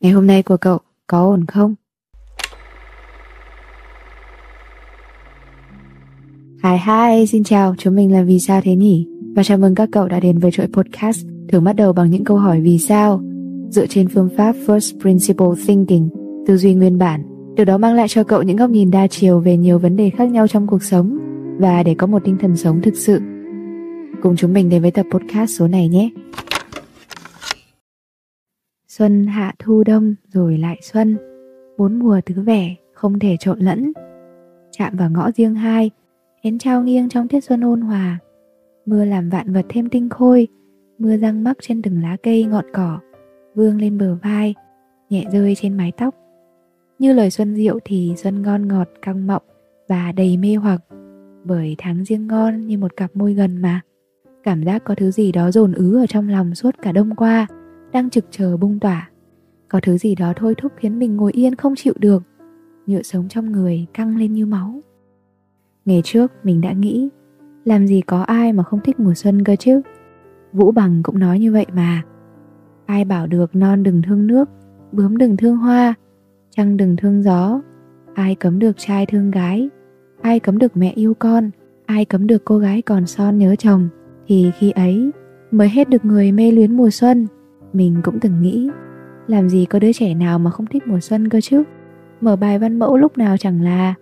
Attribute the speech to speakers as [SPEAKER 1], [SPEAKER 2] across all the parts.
[SPEAKER 1] Ngày hôm nay của cậu có ổn không? Hi hi, xin chào, chúng mình là Vì sao thế nhỉ? Và chào mừng các cậu đã đến với chuỗi podcast thường bắt đầu bằng những câu hỏi vì sao dựa trên phương pháp First Principle Thinking, tư duy nguyên bản. Điều đó mang lại cho cậu những góc nhìn đa chiều về nhiều vấn đề khác nhau trong cuộc sống và để có một tinh thần sống thực sự. Cùng chúng mình đến với tập podcast số này nhé. Xuân, hạ thu đông, rồi lại xuân. Bốn mùa tứ vẻ, không thể trộn lẫn. Chạm vào ngõ riêng hai, Én trao nghiêng trong tiết xuân ôn hòa. Mưa làm vạn vật thêm tinh khôi. Mưa răng mắc trên từng lá cây ngọn cỏ, Vương lên bờ vai, Nhẹ rơi trên mái tóc. Như lời xuân diệu thì xuân ngon ngọt, căng mọng Và đầy mê hoặc. Bởi tháng riêng ngon như một cặp môi gần mà. Cảm giác có thứ gì đó dồn ứ ở trong lòng suốt cả đông qua đang trực chờ bung tỏa. Có thứ gì đó thôi thúc khiến mình ngồi yên không chịu được. Nhựa sống trong người căng lên như máu. Ngày trước, mình đã nghĩ, làm gì có ai mà không thích mùa xuân cơ chứ? Vũ bằng cũng nói như vậy mà. Ai bảo được non đừng thương nước, bướm đừng thương hoa, trăng đừng thương gió. Ai cấm được trai thương gái, ai cấm được mẹ yêu con, ai cấm được cô gái còn son nhớ chồng, thì khi ấy mới hết được người mê luyến mùa xuân mình cũng từng nghĩ, làm gì có đứa trẻ nào mà không thích mùa xuân cơ chứ? Mở bài văn mẫu lúc nào chẳng là,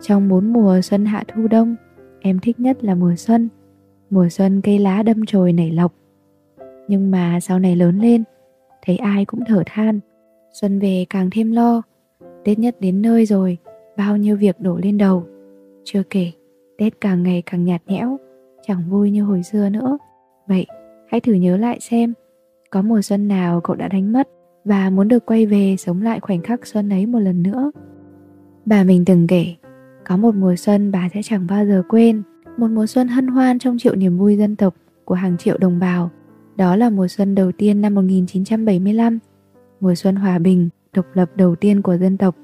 [SPEAKER 1] trong bốn mùa xuân hạ thu đông, em thích nhất là mùa xuân. Mùa xuân cây lá đâm chồi nảy lọc. Nhưng mà sau này lớn lên, thấy ai cũng thở than, xuân về càng thêm lo. Tết nhất đến nơi rồi, bao nhiêu việc đổ lên đầu. Chưa kể, tết càng ngày càng nhạt nhẽo, chẳng vui như hồi xưa nữa. Vậy, hãy thử nhớ lại xem có mùa xuân nào cậu đã đánh mất và muốn được quay về sống lại khoảnh khắc xuân ấy một lần nữa. Bà mình từng kể, có một mùa xuân bà sẽ chẳng bao giờ quên, một mùa xuân hân hoan trong triệu niềm vui dân tộc của hàng triệu đồng bào. Đó là mùa xuân đầu tiên năm 1975, mùa xuân hòa bình, độc lập đầu tiên của dân tộc.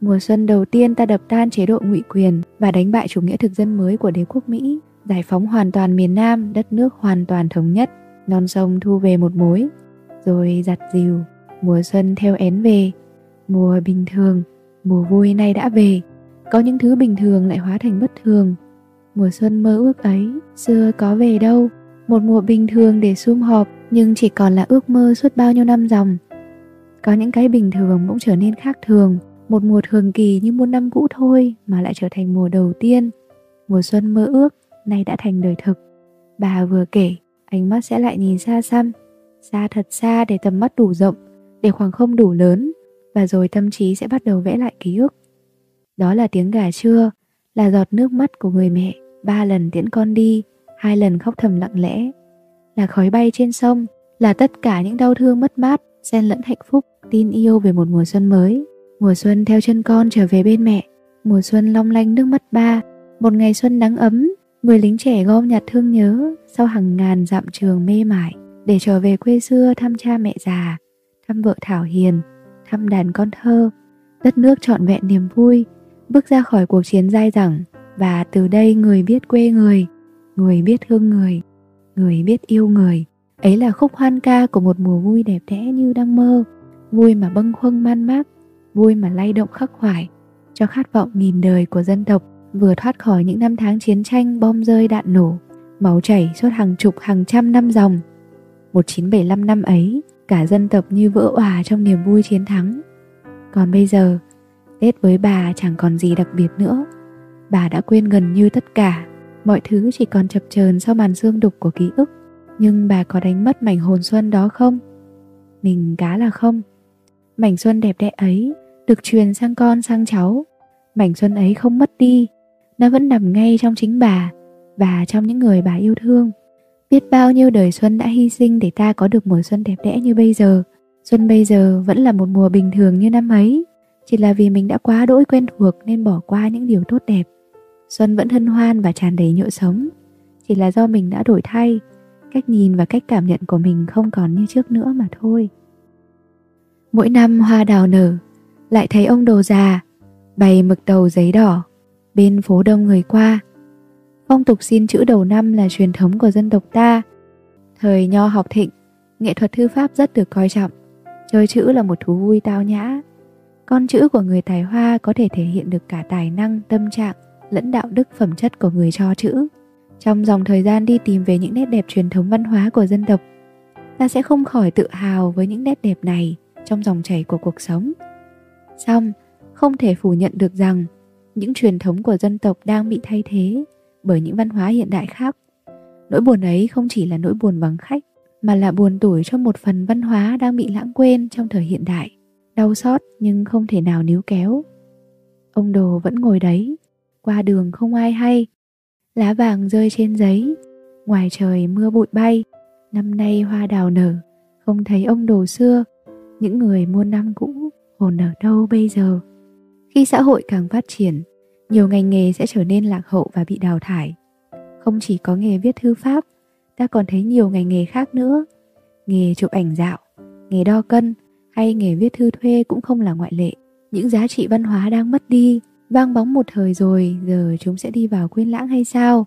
[SPEAKER 1] Mùa xuân đầu tiên ta đập tan chế độ ngụy quyền và đánh bại chủ nghĩa thực dân mới của đế quốc Mỹ, giải phóng hoàn toàn miền Nam, đất nước hoàn toàn thống nhất non sông thu về một mối, rồi giặt dìu, mùa xuân theo én về. Mùa bình thường, mùa vui nay đã về, có những thứ bình thường lại hóa thành bất thường. Mùa xuân mơ ước ấy, xưa có về đâu. Một mùa bình thường để sum họp, nhưng chỉ còn là ước mơ suốt bao nhiêu năm dòng. Có những cái bình thường cũng trở nên khác thường, một mùa thường kỳ như muôn năm cũ thôi mà lại trở thành mùa đầu tiên. Mùa xuân mơ ước, nay đã thành đời thực. Bà vừa kể ánh mắt sẽ lại nhìn xa xăm, xa thật xa để tầm mắt đủ rộng, để khoảng không đủ lớn, và rồi tâm trí sẽ bắt đầu vẽ lại ký ức. Đó là tiếng gà trưa, là giọt nước mắt của người mẹ, ba lần tiễn con đi, hai lần khóc thầm lặng lẽ. Là khói bay trên sông, là tất cả những đau thương mất mát, xen lẫn hạnh phúc, tin yêu về một mùa xuân mới. Mùa xuân theo chân con trở về bên mẹ, mùa xuân long lanh nước mắt ba, một ngày xuân nắng ấm Người lính trẻ gom nhặt thương nhớ sau hàng ngàn dặm trường mê mải để trở về quê xưa thăm cha mẹ già, thăm vợ Thảo Hiền, thăm đàn con thơ, đất nước trọn vẹn niềm vui, bước ra khỏi cuộc chiến dai dẳng và từ đây người biết quê người, người biết thương người, người biết yêu người. Ấy là khúc hoan ca của một mùa vui đẹp đẽ như đang mơ, vui mà bâng khuâng man mác, vui mà lay động khắc khoải cho khát vọng nghìn đời của dân tộc vừa thoát khỏi những năm tháng chiến tranh bom rơi đạn nổ, máu chảy suốt hàng chục hàng trăm năm dòng. 1975 năm ấy, cả dân tộc như vỡ òa trong niềm vui chiến thắng. Còn bây giờ, Tết với bà chẳng còn gì đặc biệt nữa. Bà đã quên gần như tất cả, mọi thứ chỉ còn chập chờn sau màn xương đục của ký ức. Nhưng bà có đánh mất mảnh hồn xuân đó không? Mình cá là không. Mảnh xuân đẹp đẽ ấy được truyền sang con sang cháu. Mảnh xuân ấy không mất đi nó vẫn nằm ngay trong chính bà và trong những người bà yêu thương. Biết bao nhiêu đời xuân đã hy sinh để ta có được mùa xuân đẹp đẽ như bây giờ. Xuân bây giờ vẫn là một mùa bình thường như năm ấy, chỉ là vì mình đã quá đỗi quen thuộc nên bỏ qua những điều tốt đẹp. Xuân vẫn hân hoan và tràn đầy nhựa sống, chỉ là do mình đã đổi thay, cách nhìn và cách cảm nhận của mình không còn như trước nữa mà thôi. Mỗi năm hoa đào nở, lại thấy ông đồ già bày mực đầu giấy đỏ bên phố đông người qua. Phong tục xin chữ đầu năm là truyền thống của dân tộc ta. Thời nho học thịnh, nghệ thuật thư pháp rất được coi trọng. Chơi chữ là một thú vui tao nhã. Con chữ của người tài hoa có thể thể hiện được cả tài năng, tâm trạng lẫn đạo đức phẩm chất của người cho chữ. Trong dòng thời gian đi tìm về những nét đẹp truyền thống văn hóa của dân tộc, ta sẽ không khỏi tự hào với những nét đẹp này trong dòng chảy của cuộc sống. Xong, không thể phủ nhận được rằng những truyền thống của dân tộc đang bị thay thế bởi những văn hóa hiện đại khác. Nỗi buồn ấy không chỉ là nỗi buồn vắng khách, mà là buồn tủi cho một phần văn hóa đang bị lãng quên trong thời hiện đại. Đau xót nhưng không thể nào níu kéo. Ông Đồ vẫn ngồi đấy, qua đường không ai hay. Lá vàng rơi trên giấy, ngoài trời mưa bụi bay, năm nay hoa đào nở, không thấy ông Đồ xưa, những người muôn năm cũ hồn ở đâu bây giờ. Khi xã hội càng phát triển, nhiều ngành nghề sẽ trở nên lạc hậu và bị đào thải. Không chỉ có nghề viết thư pháp, ta còn thấy nhiều ngành nghề khác nữa. Nghề chụp ảnh dạo, nghề đo cân hay nghề viết thư thuê cũng không là ngoại lệ. Những giá trị văn hóa đang mất đi, vang bóng một thời rồi, giờ chúng sẽ đi vào quên lãng hay sao?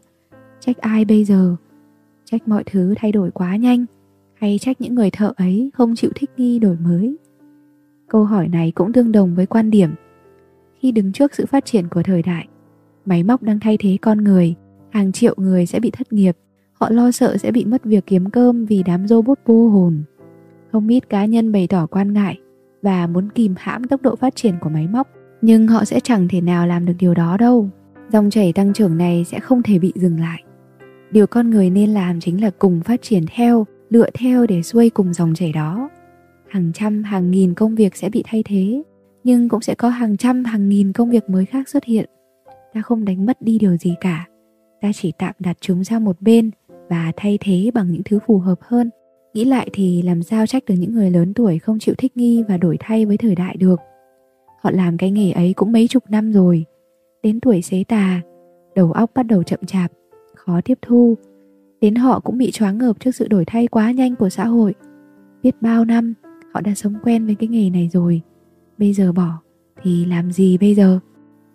[SPEAKER 1] Trách ai bây giờ? Trách mọi thứ thay đổi quá nhanh hay trách những người thợ ấy không chịu thích nghi đổi mới? Câu hỏi này cũng tương đồng với quan điểm khi đứng trước sự phát triển của thời đại, máy móc đang thay thế con người, hàng triệu người sẽ bị thất nghiệp, họ lo sợ sẽ bị mất việc kiếm cơm vì đám robot vô hồn. Không ít cá nhân bày tỏ quan ngại và muốn kìm hãm tốc độ phát triển của máy móc, nhưng họ sẽ chẳng thể nào làm được điều đó đâu. Dòng chảy tăng trưởng này sẽ không thể bị dừng lại. Điều con người nên làm chính là cùng phát triển theo, lựa theo để xuôi cùng dòng chảy đó. Hàng trăm, hàng nghìn công việc sẽ bị thay thế, nhưng cũng sẽ có hàng trăm, hàng nghìn công việc mới khác xuất hiện. Ta không đánh mất đi điều gì cả. Ta chỉ tạm đặt chúng sang một bên và thay thế bằng những thứ phù hợp hơn. Nghĩ lại thì làm sao trách được những người lớn tuổi không chịu thích nghi và đổi thay với thời đại được? Họ làm cái nghề ấy cũng mấy chục năm rồi. Đến tuổi xế tà, đầu óc bắt đầu chậm chạp, khó tiếp thu. Đến họ cũng bị choáng ngợp trước sự đổi thay quá nhanh của xã hội. Biết bao năm, họ đã sống quen với cái nghề này rồi bây giờ bỏ, thì làm gì bây giờ?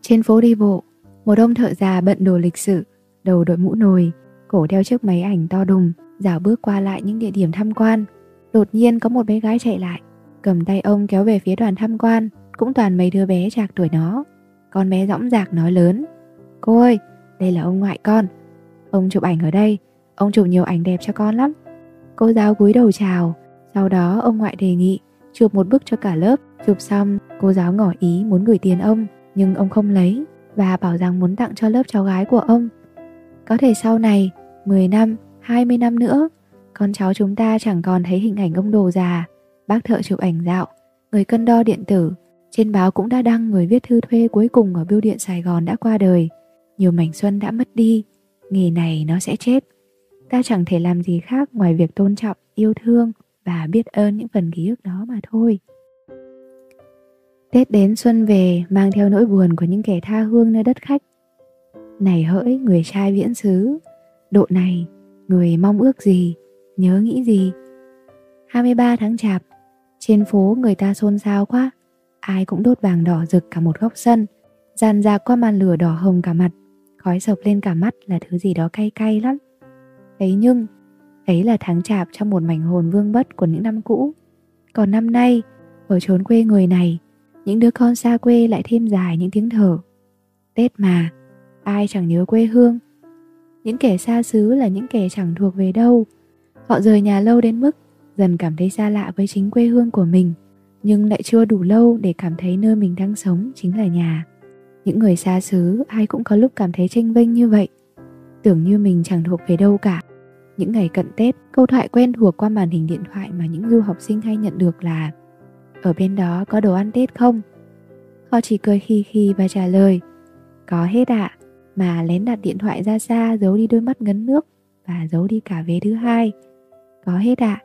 [SPEAKER 1] Trên phố đi bộ, một ông thợ già bận đồ lịch sự, đầu đội mũ nồi, cổ đeo chiếc máy ảnh to đùng, dạo bước qua lại những địa điểm tham quan. Đột nhiên có một bé gái chạy lại, cầm tay ông kéo về phía đoàn tham quan, cũng toàn mấy đứa bé chạc tuổi nó. Con bé dõng dạc nói lớn, cô ơi, đây là ông ngoại con. Ông chụp ảnh ở đây, ông chụp nhiều ảnh đẹp cho con lắm. Cô giáo cúi đầu chào, sau đó ông ngoại đề nghị chụp một bức cho cả lớp. Chụp xong, cô giáo ngỏ ý muốn gửi tiền ông, nhưng ông không lấy và bảo rằng muốn tặng cho lớp cháu gái của ông. Có thể sau này, 10 năm, 20 năm nữa, con cháu chúng ta chẳng còn thấy hình ảnh ông đồ già, bác thợ chụp ảnh dạo, người cân đo điện tử. Trên báo cũng đã đăng người viết thư thuê cuối cùng ở bưu điện Sài Gòn đã qua đời. Nhiều mảnh xuân đã mất đi, nghề này nó sẽ chết. Ta chẳng thể làm gì khác ngoài việc tôn trọng, yêu thương và biết ơn những phần ký ức đó mà thôi. Tết đến xuân về mang theo nỗi buồn của những kẻ tha hương nơi đất khách. Này hỡi người trai viễn xứ, độ này người mong ước gì, nhớ nghĩ gì. 23 tháng chạp, trên phố người ta xôn xao quá, ai cũng đốt vàng đỏ rực cả một góc sân, dàn dạc qua màn lửa đỏ hồng cả mặt, khói sộc lên cả mắt là thứ gì đó cay cay lắm. Ấy nhưng, ấy là tháng chạp trong một mảnh hồn vương bất của những năm cũ. Còn năm nay, ở chốn quê người này, những đứa con xa quê lại thêm dài những tiếng thở. Tết mà, ai chẳng nhớ quê hương. Những kẻ xa xứ là những kẻ chẳng thuộc về đâu. Họ rời nhà lâu đến mức dần cảm thấy xa lạ với chính quê hương của mình, nhưng lại chưa đủ lâu để cảm thấy nơi mình đang sống chính là nhà. Những người xa xứ, ai cũng có lúc cảm thấy tranh vinh như vậy. Tưởng như mình chẳng thuộc về đâu cả. Những ngày cận tết, câu thoại quen thuộc qua màn hình điện thoại mà những du học sinh hay nhận được là ở bên đó có đồ ăn Tết không? Họ chỉ cười khi khi và trả lời Có hết ạ à, Mà lén đặt điện thoại ra xa giấu đi đôi mắt ngấn nước Và giấu đi cả vé thứ hai. Có hết ạ à,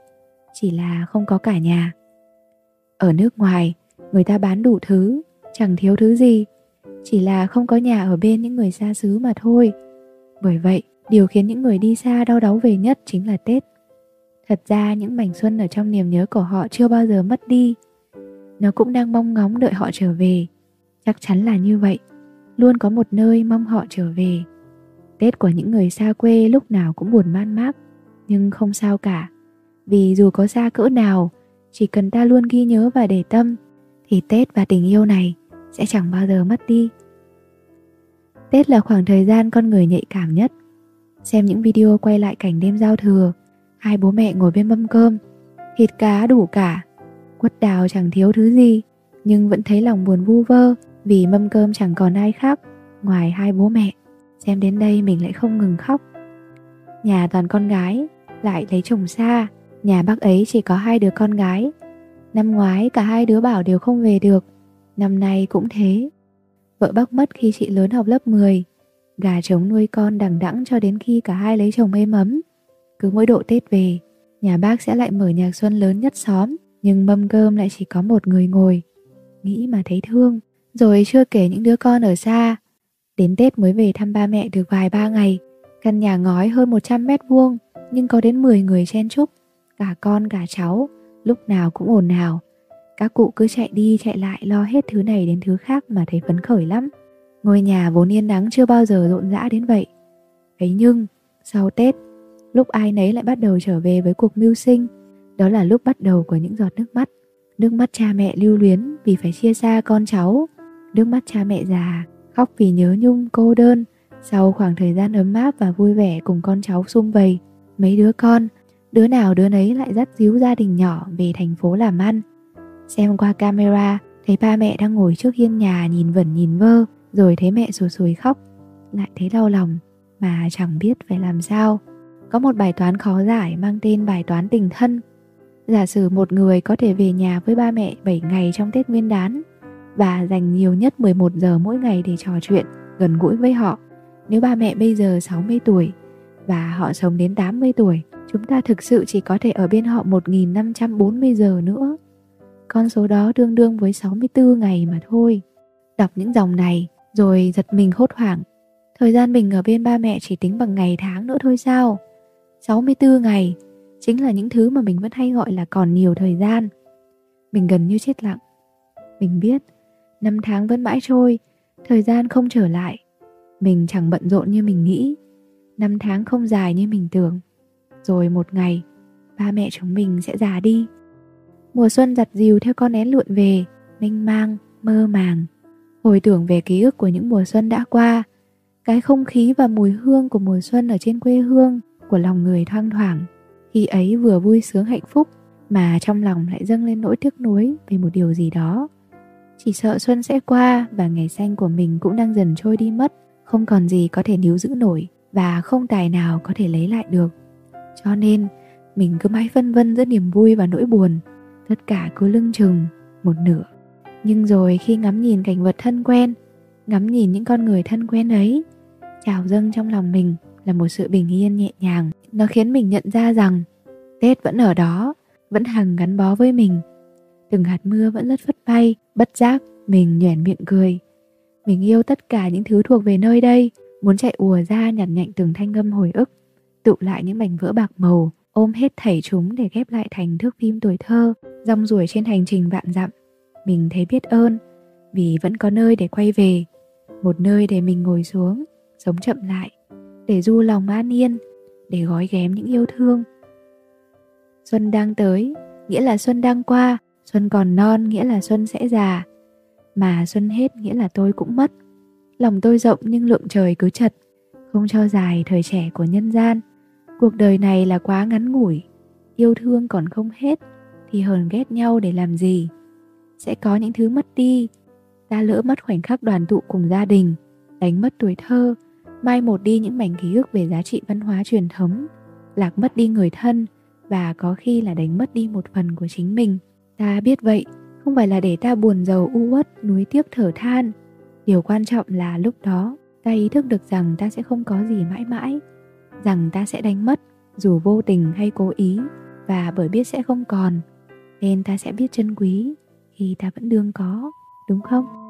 [SPEAKER 1] Chỉ là không có cả nhà. Ở nước ngoài Người ta bán đủ thứ Chẳng thiếu thứ gì Chỉ là không có nhà ở bên những người xa xứ mà thôi. Bởi vậy Điều khiến những người đi xa đau đáu về nhất chính là Tết. Thật ra những mảnh xuân ở trong niềm nhớ của họ chưa bao giờ mất đi nó cũng đang mong ngóng đợi họ trở về. Chắc chắn là như vậy. Luôn có một nơi mong họ trở về. Tết của những người xa quê lúc nào cũng buồn man mác, nhưng không sao cả. Vì dù có xa cỡ nào, chỉ cần ta luôn ghi nhớ và để tâm, thì tết và tình yêu này sẽ chẳng bao giờ mất đi. Tết là khoảng thời gian con người nhạy cảm nhất. Xem những video quay lại cảnh đêm giao thừa, hai bố mẹ ngồi bên mâm cơm, thịt cá đủ cả quất đào chẳng thiếu thứ gì, nhưng vẫn thấy lòng buồn vu vơ vì mâm cơm chẳng còn ai khác ngoài hai bố mẹ. Xem đến đây mình lại không ngừng khóc. Nhà toàn con gái, lại lấy chồng xa, nhà bác ấy chỉ có hai đứa con gái. Năm ngoái cả hai đứa bảo đều không về được, năm nay cũng thế. Vợ bác mất khi chị lớn học lớp 10 gà trống nuôi con đằng đẵng cho đến khi cả hai lấy chồng êm ấm. Cứ mỗi độ tết về, nhà bác sẽ lại mở nhạc xuân lớn nhất xóm nhưng mâm cơm lại chỉ có một người ngồi, nghĩ mà thấy thương, rồi chưa kể những đứa con ở xa. Đến tết mới về thăm ba mẹ được vài ba ngày, căn nhà ngói hơn 100 mét vuông, nhưng có đến 10 người chen chúc, cả con cả cháu, lúc nào cũng ồn ào. Các cụ cứ chạy đi chạy lại lo hết thứ này đến thứ khác mà thấy phấn khởi lắm. Ngôi nhà vốn yên nắng chưa bao giờ rộn rã đến vậy. Ấy nhưng, sau tết, lúc ai nấy lại bắt đầu trở về với cuộc mưu sinh đó là lúc bắt đầu của những giọt nước mắt. Nước mắt cha mẹ lưu luyến vì phải chia xa con cháu. Nước mắt cha mẹ già khóc vì nhớ nhung, cô đơn. Sau khoảng thời gian ấm áp và vui vẻ cùng con cháu sum vầy, mấy đứa con, đứa nào đứa nấy lại dắt díu gia đình nhỏ về thành phố làm ăn. Xem qua camera, thấy ba mẹ đang ngồi trước hiên nhà nhìn vẩn nhìn vơ, rồi thấy mẹ sùi sùi khóc. Lại thấy đau lòng, mà chẳng biết phải làm sao. Có một bài toán khó giải mang tên bài toán tình thân giả sử một người có thể về nhà với ba mẹ 7 ngày trong Tết Nguyên đán và dành nhiều nhất 11 giờ mỗi ngày để trò chuyện, gần gũi với họ. Nếu ba mẹ bây giờ 60 tuổi và họ sống đến 80 tuổi, chúng ta thực sự chỉ có thể ở bên họ 1540 giờ nữa. Con số đó tương đương với 64 ngày mà thôi. Đọc những dòng này rồi giật mình hốt hoảng. Thời gian mình ở bên ba mẹ chỉ tính bằng ngày tháng nữa thôi sao? 64 ngày chính là những thứ mà mình vẫn hay gọi là còn nhiều thời gian. Mình gần như chết lặng. Mình biết, năm tháng vẫn mãi trôi, thời gian không trở lại. Mình chẳng bận rộn như mình nghĩ, năm tháng không dài như mình tưởng. Rồi một ngày, ba mẹ chúng mình sẽ già đi. Mùa xuân giặt dìu theo con én lượn về, mênh mang, mơ màng. Hồi tưởng về ký ức của những mùa xuân đã qua, cái không khí và mùi hương của mùa xuân ở trên quê hương của lòng người thoang thoảng khi ấy vừa vui sướng hạnh phúc, mà trong lòng lại dâng lên nỗi tiếc nuối về một điều gì đó. Chỉ sợ xuân sẽ qua và ngày xanh của mình cũng đang dần trôi đi mất, không còn gì có thể níu giữ nổi và không tài nào có thể lấy lại được. Cho nên, mình cứ mãi phân vân giữa niềm vui và nỗi buồn, tất cả cứ lưng chừng một nửa. Nhưng rồi khi ngắm nhìn cảnh vật thân quen, ngắm nhìn những con người thân quen ấy, trào dâng trong lòng mình là một sự bình yên nhẹ nhàng nó khiến mình nhận ra rằng tết vẫn ở đó, vẫn hằng gắn bó với mình. Từng hạt mưa vẫn lất phất bay bất giác mình nhoẻn miệng cười. Mình yêu tất cả những thứ thuộc về nơi đây, muốn chạy ùa ra nhặt nhạnh từng thanh âm hồi ức, tụ lại những mảnh vỡ bạc màu, ôm hết thảy chúng để ghép lại thành thước phim tuổi thơ, rong ruổi trên hành trình vạn dặm. Mình thấy biết ơn, vì vẫn có nơi để quay về, một nơi để mình ngồi xuống, sống chậm lại, để du lòng an yên để gói ghém những yêu thương. Xuân đang tới, nghĩa là xuân đang qua, xuân còn non, nghĩa là xuân sẽ già. Mà xuân hết, nghĩa là tôi cũng mất. Lòng tôi rộng nhưng lượng trời cứ chật, không cho dài thời trẻ của nhân gian. Cuộc đời này là quá ngắn ngủi, yêu thương còn không hết, thì hờn ghét nhau để làm gì? Sẽ có những thứ mất đi, ta lỡ mất khoảnh khắc đoàn tụ cùng gia đình, đánh mất tuổi thơ mai một đi những mảnh ký ức về giá trị văn hóa truyền thống, lạc mất đi người thân và có khi là đánh mất đi một phần của chính mình. Ta biết vậy, không phải là để ta buồn giàu u uất, nuối tiếc thở than. Điều quan trọng là lúc đó, ta ý thức được rằng ta sẽ không có gì mãi mãi, rằng ta sẽ đánh mất, dù vô tình hay cố ý, và bởi biết sẽ không còn, nên ta sẽ biết trân quý khi ta vẫn đương có, đúng không?